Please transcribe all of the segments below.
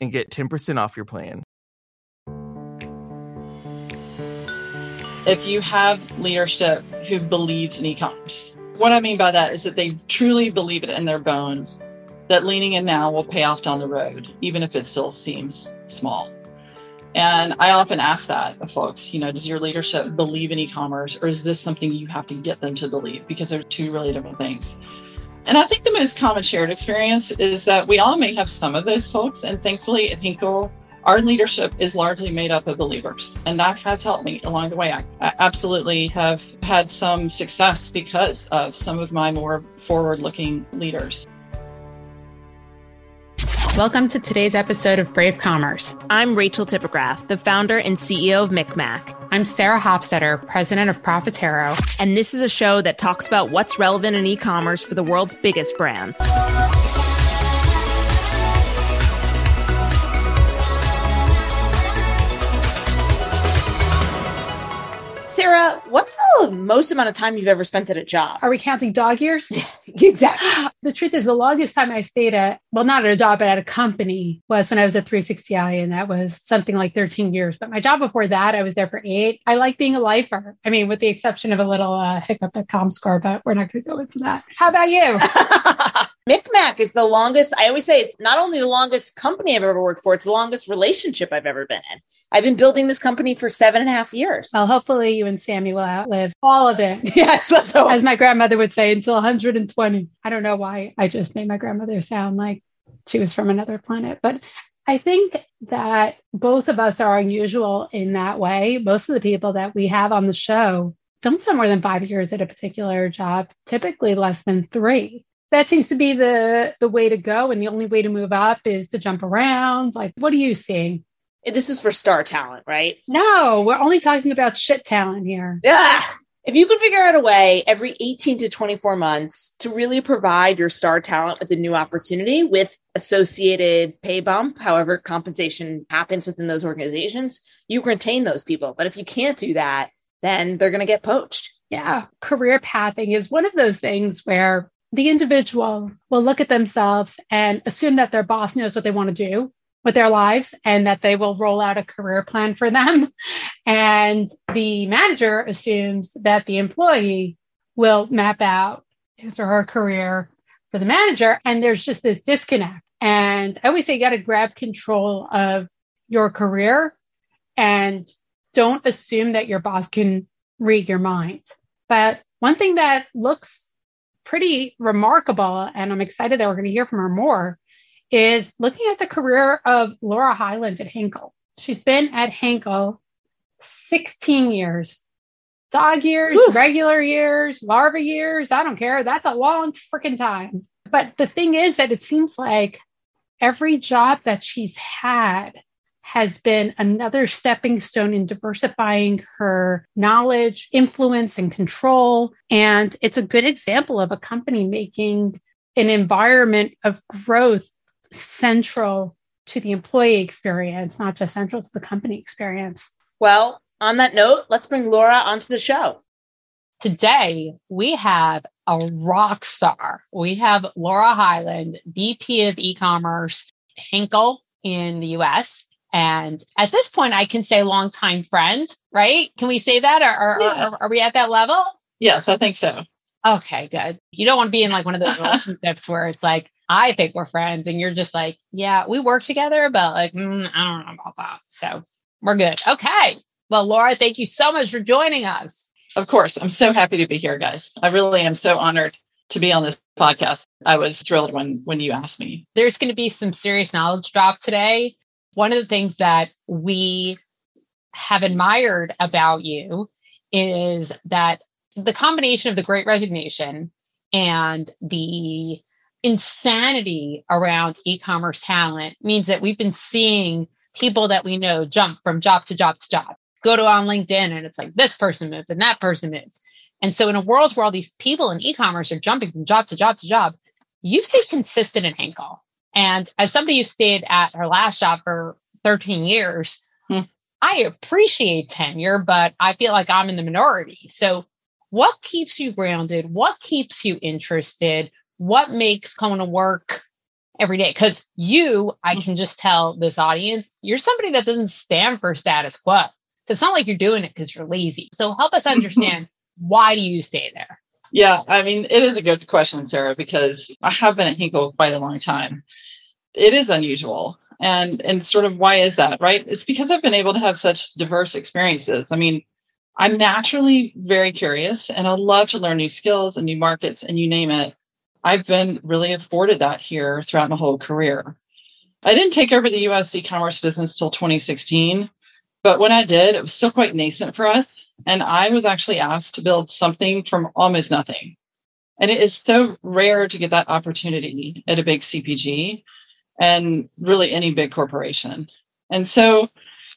and get 10% off your plan. If you have leadership who believes in e commerce, what I mean by that is that they truly believe it in their bones that leaning in now will pay off down the road, even if it still seems small. And I often ask that of folks, you know, does your leadership believe in e commerce or is this something you have to get them to believe? Because they're two really different things. And I think the most common shared experience is that we all may have some of those folks. And thankfully at Henkel, our leadership is largely made up of believers. And that has helped me along the way. I, I absolutely have had some success because of some of my more forward looking leaders. Welcome to today's episode of Brave Commerce. I'm Rachel Tipograph, the founder and CEO of MikMak. I'm Sarah Hofstetter, president of Profitero. And this is a show that talks about what's relevant in e commerce for the world's biggest brands. What's the most amount of time you've ever spent at a job? Are we counting dog years? exactly. the truth is, the longest time I stayed at, well, not at a job, but at a company was when I was at 360i, and that was something like 13 years. But my job before that, I was there for eight. I like being a lifer. I mean, with the exception of a little uh, hiccup at ComScore, but we're not going to go into that. How about you? MikMak is the longest. I always say it's not only the longest company I've ever worked for, it's the longest relationship I've ever been in. I've been building this company for seven and a half years. Well, hopefully you and Sammy will outlive all of it. yes, let's hope. As my grandmother would say, until 120. I don't know why I just made my grandmother sound like she was from another planet, but I think that both of us are unusual in that way. Most of the people that we have on the show don't spend more than five years at a particular job, typically less than three that seems to be the the way to go and the only way to move up is to jump around. Like what are you seeing? This is for star talent right? No we're only talking about shit talent here. Yeah if you could figure out a way every 18 to 24 months to really provide your star talent with a new opportunity with associated pay bump however compensation happens within those organizations you retain those people. But if you can't do that then they're going to get poached. Yeah career pathing is one of those things where the individual will look at themselves and assume that their boss knows what they want to do with their lives and that they will roll out a career plan for them. And the manager assumes that the employee will map out his or her career for the manager. And there's just this disconnect. And I always say you got to grab control of your career and don't assume that your boss can read your mind. But one thing that looks pretty remarkable, and I'm excited that we're going to hear from her more, is looking at the career of Laura Hyland at Henkel. She's been at Henkel 16 years. Dog years, Oof. regular years, larva years, I don't care. That's a long freaking time. But the thing is that it seems like every job that she's had has been another stepping stone in diversifying her knowledge, influence, and control. And it's a good example of a company making an environment of growth central to the employee experience, not just central to the company experience. Well, on that note, let's bring Laura onto the show. Today, we have a rock star. We have Laura Hyland, VP of e commerce, Henkel in the US. And at this point, I can say longtime friend, right? Can we say that? Or, yeah. are, are we at that level? Yes, I think so. Okay, good. You don't want to be in like one of those relationships where it's like, I think we're friends, and you're just like, yeah, we work together, but like, mm, I don't know about that. So we're good. Okay. Well, Laura, thank you so much for joining us. Of course. I'm so happy to be here, guys. I really am so honored to be on this podcast. I was thrilled when when you asked me. There's going to be some serious knowledge drop today one of the things that we have admired about you is that the combination of the great resignation and the insanity around e-commerce talent means that we've been seeing people that we know jump from job to job to job. Go to on linkedin and it's like this person moves and that person moves. And so in a world where all these people in e-commerce are jumping from job to job to job you've stayed consistent in henkel and as somebody who stayed at her last job for 13 years, hmm. I appreciate tenure, but I feel like I'm in the minority. So, what keeps you grounded? What keeps you interested? What makes to work every day? Because you, I hmm. can just tell this audience, you're somebody that doesn't stand for status quo. So it's not like you're doing it because you're lazy. So help us understand why do you stay there? Yeah, I mean, it is a good question, Sarah, because I have been at Henkel quite a long time it is unusual. And and sort of why is that right? It's because i've been able to have such diverse experiences. I mean i'm naturally very curious and i love to learn new skills and new markets and you name it. I've been really afforded that here throughout my whole career. I didn't take over the us e-commerce business till 2016 but when i did it was still quite nascent for us and i was actually asked to build something from almost nothing. And it is so rare to get that opportunity at a big cpg and really any big corporation. And so,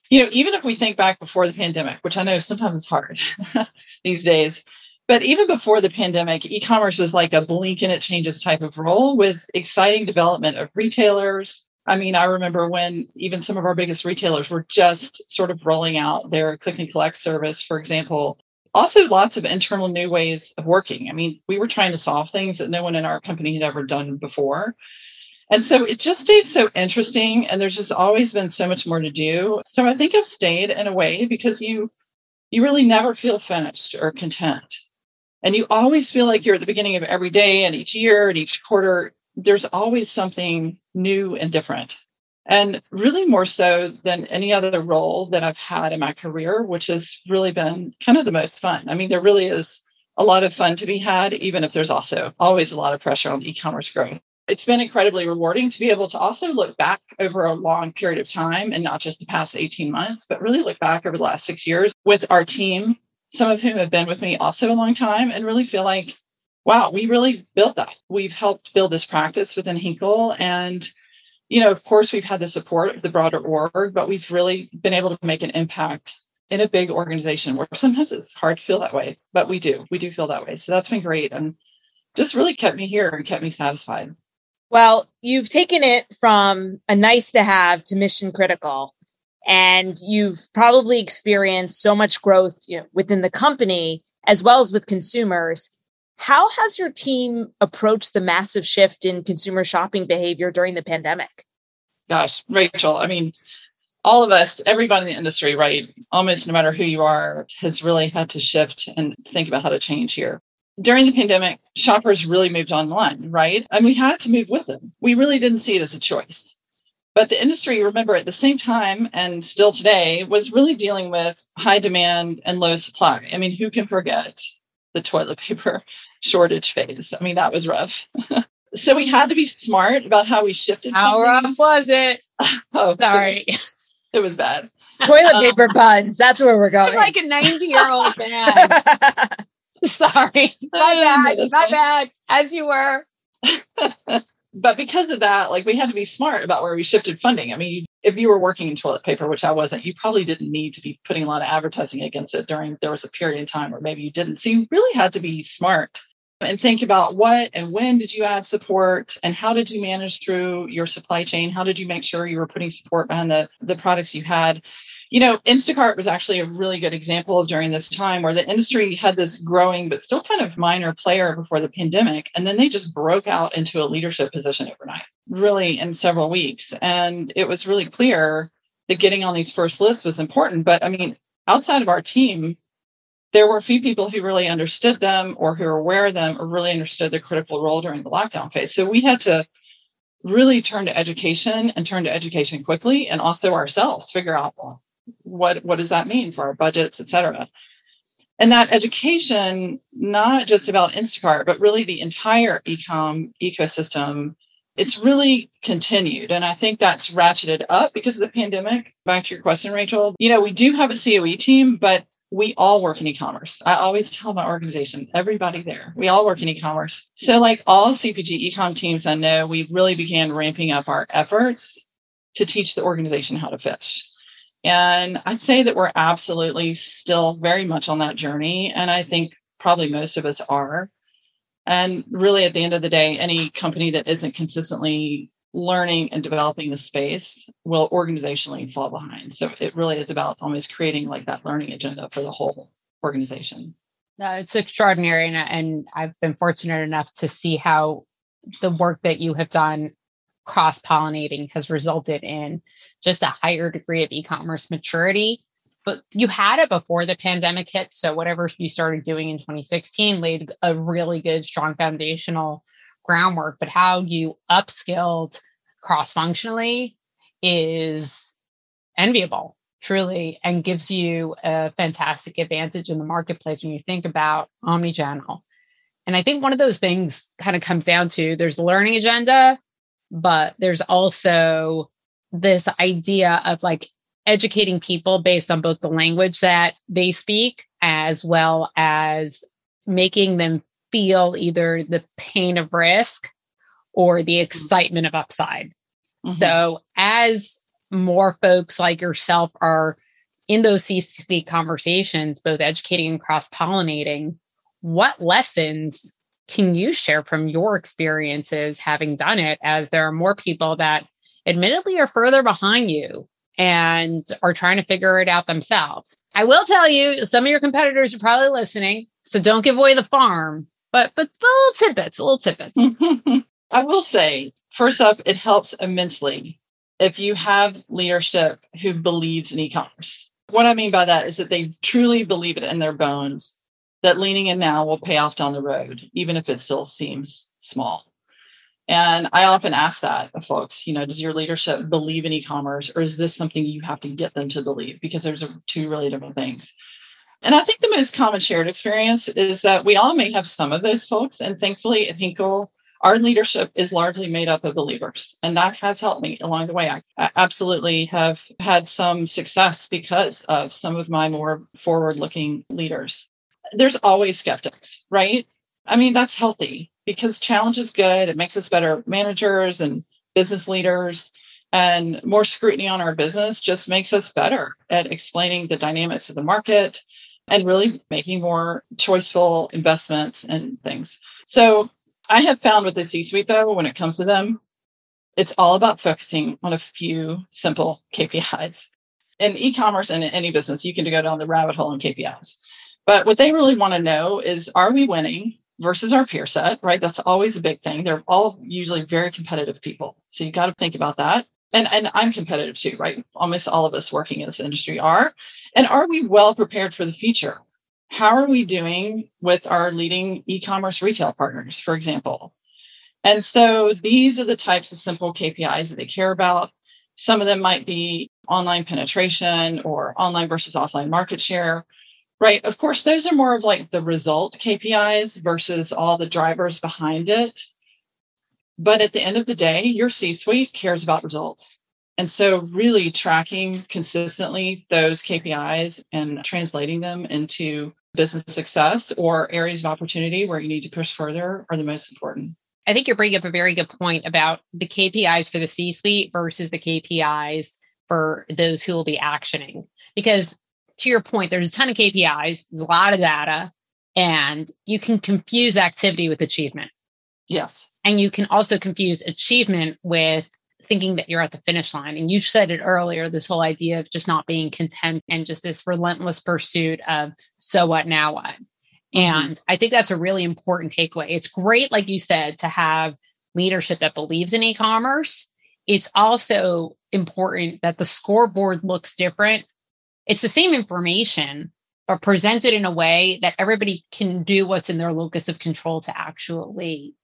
you know, even if we think back before the pandemic, which I know sometimes it's hard these days, but even before the pandemic, e commerce was like a blink and it changes type of role with exciting development of retailers. I mean, I remember when even some of our biggest retailers were just sort of rolling out their click and collect service, for example. Also, lots of internal new ways of working. I mean, we were trying to solve things that no one in our company had ever done before. And so it just stayed so interesting and there's just always been so much more to do. So I think I've stayed in a way because you you really never feel finished or content. And you always feel like you're at the beginning of every day and each year and each quarter there's always something new and different. And really more so than any other role that I've had in my career, which has really been kind of the most fun. I mean, there really is a lot of fun to be had, even if there's also always a lot of pressure on e-commerce growth it's been incredibly rewarding to be able to also look back over a long period of time and not just the past 18 months, but really look back over the last six years with our team, some of whom have been with me also a long time, and really feel like, wow, we really built that. We've helped build this practice within Henkel. And, you know, of course, we've had the support of the broader org, but we've really been able to make an impact in a big organization where sometimes it's hard to feel that way, but we do. We do feel that way. So that's been great. And just really kept me here and kept me satisfied. Well, you've taken it from a nice to have to mission critical, and you've probably experienced so much growth you know, within the company as well as with consumers. How has your team approached the massive shift in consumer shopping behavior during the pandemic? Gosh, Rachel, I mean, all of us, everybody in the industry, right? Almost no matter who you are, has really had to shift and think about how to change here during the pandemic, shoppers really moved online, right? And we had to move with them. We really didn't see it as a choice. But the industry, remember, at the same time and still today, was really dealing with high demand and low supply. I mean, who can forget the toilet paper shortage phase. I mean, that was rough. so we had to be smart about how we shifted. How funding. rough was it? Oh, Sorry. It was bad. Toilet Um, paper buns. That's where we're I'm going. like a 90 year old man. Sorry. My bad. My bad. As you were. But because of that, like we had to be smart about where we shifted funding. I mean, you, if you were working in toilet paper, which I wasn't, you probably didn't need to be putting a lot of advertising against it during there was a period in time where maybe you didn't. So you really had to be smart and think about what and when did you add support and how did you manage through your supply chain? How did you make sure you were putting support behind the the products you had? You know, Instacart was actually a really good example of during this time where the industry had this growing but still kind of minor player before the pandemic. And then they just broke out into a leadership position overnight, really in several weeks. And it was really clear that getting on these first lists was important. But I mean, outside of our team, there were a few people who really understood them or who were aware of them or really understood the critical role during the lockdown phase. So we had to really turn to education and turn to education quickly and also ourselves figure out well, what what does that mean for our budgets, et cetera. And that education, not just about Instacart, but really the entire ecom ecosystem, it's really continued. And I think that's ratcheted up because of the pandemic. Back to your question, Rachel. You know, we do have a COE team, but we all work in e-commerce. I always tell my organization, everybody there, we all work in e-commerce. So like all CPG ecom teams I know, we really began ramping up our efforts to teach the organization how to fish. And I'd say that we're absolutely still very much on that journey. And I think probably most of us are. And really, at the end of the day, any company that isn't consistently learning and developing the space will organizationally fall behind. So it really is about almost creating like that learning agenda for the whole organization. No, it's extraordinary. And, and I've been fortunate enough to see how the work that you have done cross pollinating has resulted in just a higher degree of e commerce maturity. But you had it before the pandemic hit. So whatever you started doing in 2016 laid a really good, strong foundational groundwork. But how you upskilled cross functionally is enviable, truly, and gives you a fantastic advantage in the marketplace when you think about omnichannel. And I think one of those things kind of comes down to there's the learning agenda, but there's also this idea of like educating people based on both the language that they speak as well as making them feel either the pain of risk or the excitement of upside. Mhm. So, as more folks like yourself are in those C suite conversations, both educating and cross pollinating, what lessons can you share from your experiences having done it as there are more people that admittedly are further behind you and are trying to figure it out themselves? I will tell you, some of your competitors are probably listening, so don't give away the farm, but but little tidbits, little tidbits. I will say, first up, it helps immensely if you have leadership who believes in e-commerce. What I mean by that is that they truly believe it in their bones that leaning in now will pay off down the road, even if it still seems small. And I often ask that of folks, you know, does your leadership believe in e-commerce or is this something you have to get them to believe? Because there's two really different things. And I think the most common shared experience is that we all may have some of those folks. And thankfully at Henkel, our leadership is largely made up of believers. And that has helped me along the way. I, absolutely have had some success because of some of my more forward looking leaders. There's always skeptics, right? I mean, that's healthy because challenge is good. It makes us better managers and business leaders. And more scrutiny on our business just makes us better at explaining the dynamics of the market and really making more choiceful investments and things. So I have found with the C suite, though, when it comes to them, it's all about focusing on a few simple KPIs. In e commerce and in any business, you can go down the rabbit hole in KPIs. But what they really want to know is are we winning versus our peer set, right? That's always a big thing. They're all usually very competitive people. So you got to think about that. And, and I'm competitive too, right? Almost all of us working in this industry are. And are we well prepared for the future? How are we doing with our leading e commerce retail partners, for example? And so these are the types of simple KPIs that they care about. Some of them might be online penetration or online versus offline market share. Right. Of course, those are more of like the result KPIs versus all the drivers behind it. But at the end of the day, your C suite cares about results. And so, really tracking consistently those KPIs and translating them into business success or areas of opportunity where you need to push further are the most important. I think you're bringing up a very good point about the KPIs for the C suite versus the KPIs for those who will be actioning. Because to your point, there's a ton of KPIs, there's a lot of data, and you can confuse activity with achievement. Yes. And you can also confuse achievement with thinking that you're at the finish line. And you said it earlier this whole idea of just not being content and just this relentless pursuit of so what, now what. Mm-hmm. And I think that's a really important takeaway. It's great, like you said, to have leadership that believes in e commerce. It's also important that the scoreboard looks different. It's the same information, but presented in a way that everybody can do what's in their locus of control to actually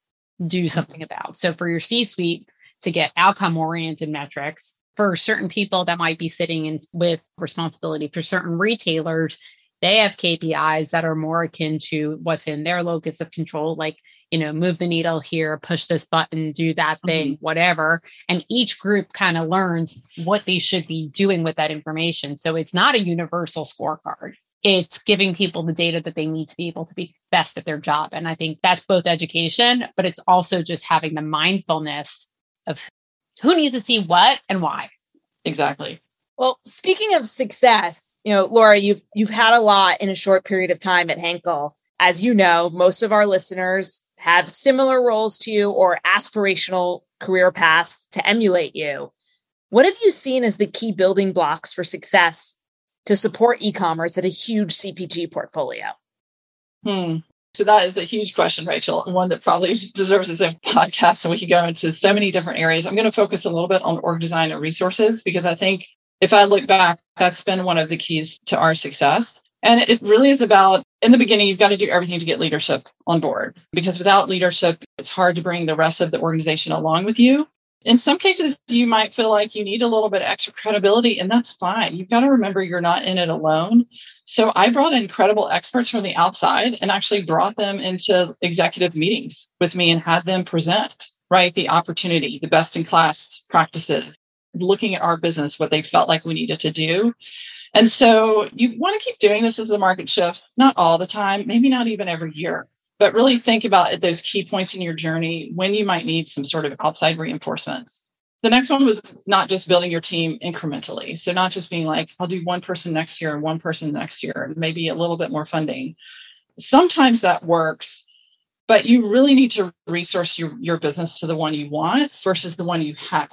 do mm-hmm. something about. So for your C suite, to get outcome oriented metrics for certain people that might be sitting in with responsibility for certain retailers they have KPIs that are more akin to what's in their locus of control, like, you know, move the needle here, push this button, do that thing, mm-hmm. whatever. And each group kind of learns what they should be doing with that information. So it's not a universal scorecard. It's giving people the data that they need to be able to be best at their job. And I think that's both education, but it's also just having the mindfulness of who needs to see what and why. Exactly. Well, speaking of success, you know, Laura, you've you've had a lot in a short period of time at Henkel. As you know, most of our listeners have similar roles to you or aspirational career paths to emulate you. What have you seen as the key building blocks for success to support e-commerce at a huge CPG portfolio? Hmm. So that is a huge question, Rachel, And one that probably deserves its own podcast. And we could go into so many different areas. I'm going to focus a little bit on org design and resources because I think if I look back, that's been one of the keys to our success. And it really is about in the beginning, you've got to do everything to get leadership on board because without leadership, it's hard to bring the rest of the organization along with you. In some cases, you might feel like you need a little bit extra credibility, and that's fine. You've got to remember you're not in it alone. So I brought incredible experts from the outside and actually brought them into executive meetings with me and had them present, right? The opportunity, the best in class practices, looking at our business, what they felt like we needed to do. And so you want to keep doing this as the market shifts, not all the time, maybe not even every year, but really think about those key points in your journey when you might need some sort of outside reinforcements. The next one was not just building your team incrementally. So, not just being like, I'll do one person next year and one person next year, and maybe a little bit more funding. Sometimes that works, but you really need to resource your, your business to the one you want versus the one you have.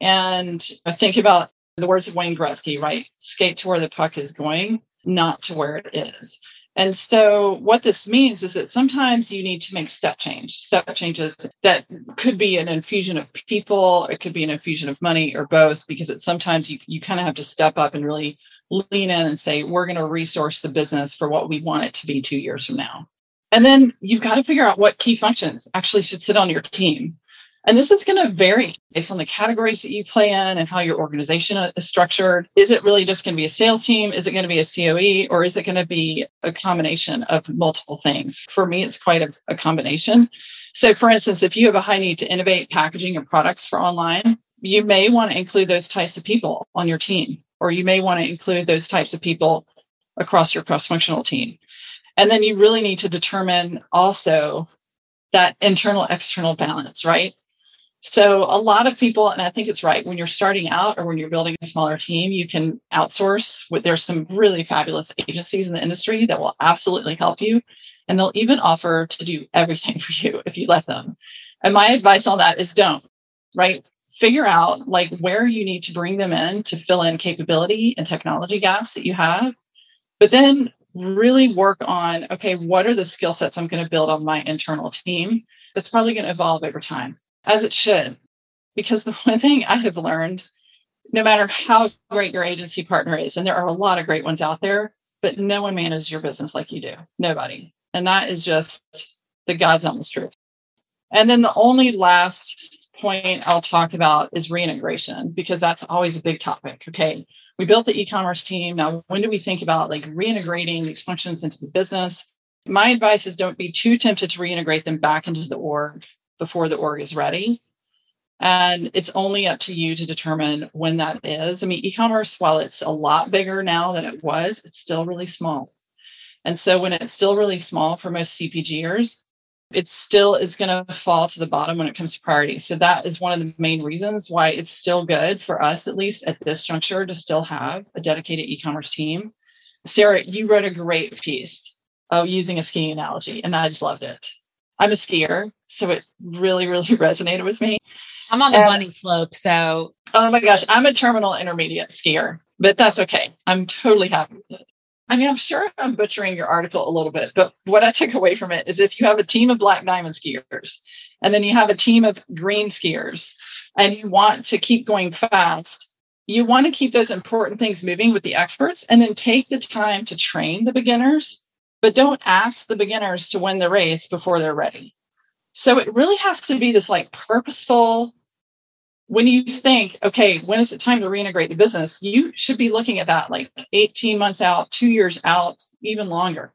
And I think about the words of Wayne Gretzky, right? Skate to where the puck is going, not to where it is. And so what this means is that sometimes you need to make step change, step changes that could be an infusion of people, it could be an infusion of money or both, because it's sometimes you, you kind of have to step up and really lean in and say, we're going to resource the business for what we want it to be two years from now. And then you've got to figure out what key functions actually should sit on your team. And this is going to vary based on the categories that you play in and how your organization is structured. Is it really just going to be a sales team? Is it going to be a COE or is it going to be a combination of multiple things? For me, it's quite a, a combination. So for instance, if you have a high need to innovate packaging and products for online, you may want to include those types of people on your team, or you may want to include those types of people across your cross functional team. And then you really need to determine also that internal external balance, right? So a lot of people, and I think it's right, when you're starting out or when you're building a smaller team, you can outsource. There's some really fabulous agencies in the industry that will absolutely help you. And they'll even offer to do everything for you if you let them. And my advice on that is don't, right? Figure out like where you need to bring them in to fill in capability and technology gaps that you have. But then really work on, okay, what are the skill sets I'm going to build on my internal team? That's probably going to evolve over time as it should. Because the one thing I have learned, no matter how great your agency partner is, and there are a lot of great ones out there, but no one manages your business like you do. Nobody. And that is just the God's honest truth. And then the only last point I'll talk about is reintegration, because that's always a big topic. Okay. We built the e-commerce team. Now, when do we think about like reintegrating these functions into the business? My advice is don't be too tempted to reintegrate them back into the org before the org is ready. And it's only up to you to determine when that is. I mean, e commerce, while it's a lot bigger now than it was, it's still really small. And so when it's still really small for most CPGers, it still is going to fall to the bottom when it comes to priority. So that is one of the main reasons why it's still good for us, at least at this juncture, to still have a dedicated e commerce team. Sarah, you wrote a great piece of using a skiing analogy, and I just loved it. I'm a skier, so it really, really resonated with me. I'm on the and, bunny slope, so. Oh my gosh, I'm a terminal intermediate skier, but that's okay. I'm totally happy with it. I mean, I'm sure I'm butchering your article a little bit, but what I took away from it is if you have a team of black diamond skiers and then you have a team of green skiers and you want to keep going fast, you want to keep those important things moving with the experts and then take the time to train the beginners, but don't ask the beginners to win the race before they're ready. So it really has to be this like purposeful, when you think, okay, when is it time to reintegrate the business? You should be looking at that like 18 months out, two years out, even longer,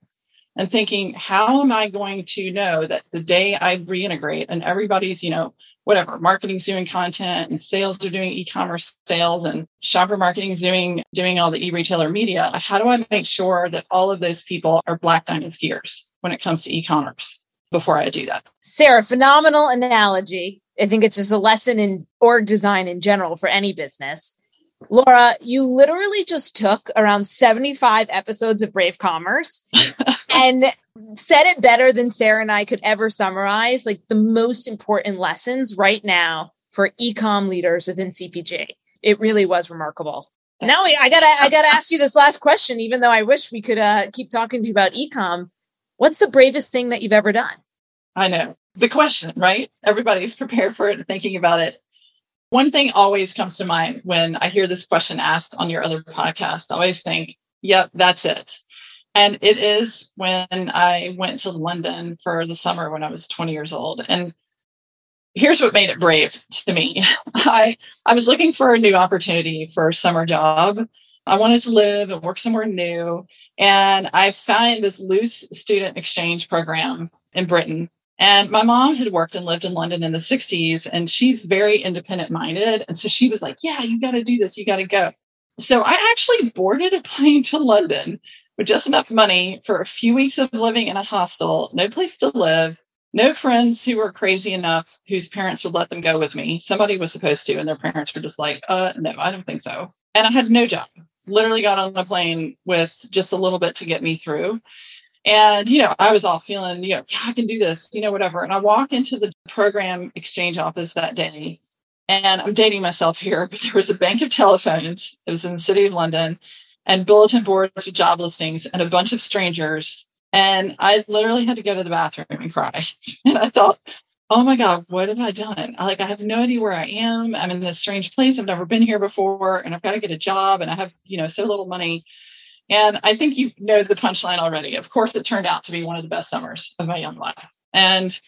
and thinking, how am I going to know that the day I reintegrate and everybody's, you know, whatever, marketing's doing content and sales are doing e-commerce sales and shopper marketing is doing doing all the e-retailer media. How do I make sure that all of those people are black diamond skiers when it comes to e-commerce before I do that? Sarah, phenomenal analogy. I think it's just a lesson in org design in general for any business. Laura, you literally just took around 75 episodes of Brave Commerce and said it better than Sarah and I could ever summarize like the most important lessons right now for ecom leaders within CPG. It really was remarkable. Now I gotta I gotta ask you this last question, even though I wish we could uh, keep talking to you about ecom. What's the bravest thing that you've ever done? I know the question, right? Everybody's prepared for it and thinking about it. One thing always comes to mind when I hear this question asked on your other podcast. I always think, yep, that's it. And it is when I went to London for the summer when I was 20 years old. And here's what made it brave to me. I I was looking for a new opportunity for a summer job. I wanted to live and work somewhere new. And I found this loose student exchange program in Britain and my mom had worked and lived in London in the 60s, and she's very independent minded. And so she was like, Yeah, you got to do this, you got to go. So I actually boarded a plane to London with just enough money for a few weeks of living in a hostel, no place to live, no friends who were crazy enough whose parents would let them go with me. Somebody was supposed to, and their parents were just like, uh, no, I don't think so. And I had no job. Literally got on a plane with just a little bit to get me through. And, you know, I was all feeling, you know, yeah, I can do this, you know, whatever. And I walk into the program exchange office that day and I'm dating myself here, but there was a bank of telephones. It was in the city of London and bulletin boards with job listings and a bunch of strangers. And I literally had to go to the bathroom and cry. And I thought, oh my God, what have I done? Like, I have no idea where I am. I'm in this strange place. I've never been here before and I've got to get a job and I have, you know, so little money. And I think you know the punchline already. Of course, it turned out to be one of the best summers of my young life. And,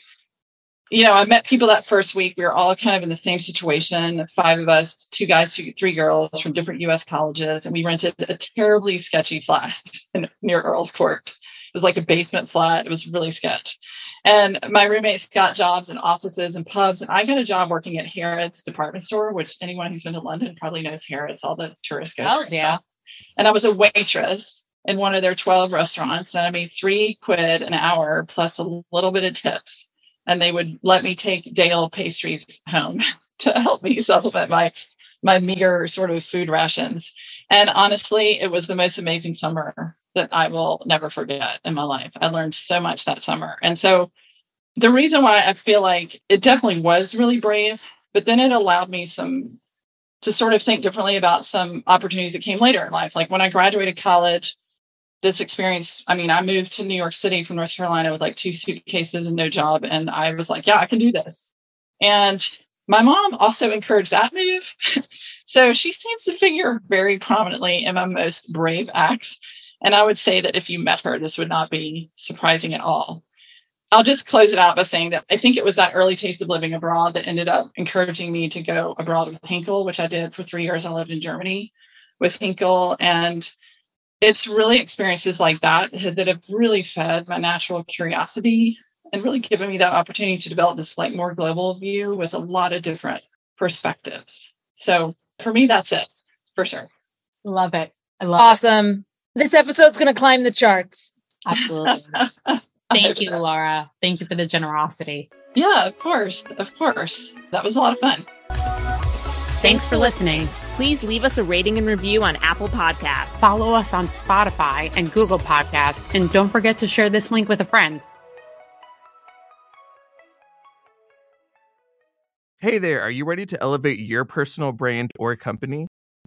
you know, I met people that first week. We were all kind of in the same situation five of us, two guys, two, three girls from different US colleges. And we rented a terribly sketchy flat near Earl's Court. It was like a basement flat. It was really sketch. And my roommates got jobs in offices and pubs. And I got a job working at Harrods department store, which anyone who's been to London probably knows Harrods, all the tourists go. Oh, yeah. And I was a waitress in one of their 12 restaurants and I made three quid an hour plus a little bit of tips. And they would let me take Dale pastries home to help me supplement my my meager sort of food rations. And honestly, it was the most amazing summer that I will never forget in my life. I learned so much that summer. And so the reason why I feel like it definitely was really brave, but then it allowed me some to sort of think differently about some opportunities that came later in life. Like when I graduated college, this experience, I mean, I moved to New York City from North Carolina with like two suitcases and no job. And I was like, yeah, I can do this. And my mom also encouraged that move. so she seems to figure very prominently in my most brave acts. And I would say that if you met her, this would not be surprising at all. I'll just close it out by saying that I think it was that early taste of living abroad that ended up encouraging me to go abroad with Henkel, which I did for three years. I lived in Germany with Henkel. And it's really experiences like that that have really fed my natural curiosity and really given me that opportunity to develop this like more global view with a lot of different perspectives. So for me, that's it for sure. Love it. I love Awesome. This episode's going to climb the charts. Absolutely. Thank you, Laura. Thank you for the generosity. Yeah, of course. Of course. That was a lot of fun. Thanks for listening. Please leave us a rating and review on Apple Podcasts. Follow us on Spotify and Google Podcasts. And don't forget to share this link with a friend. Hey there, are you ready to elevate your personal brand or company?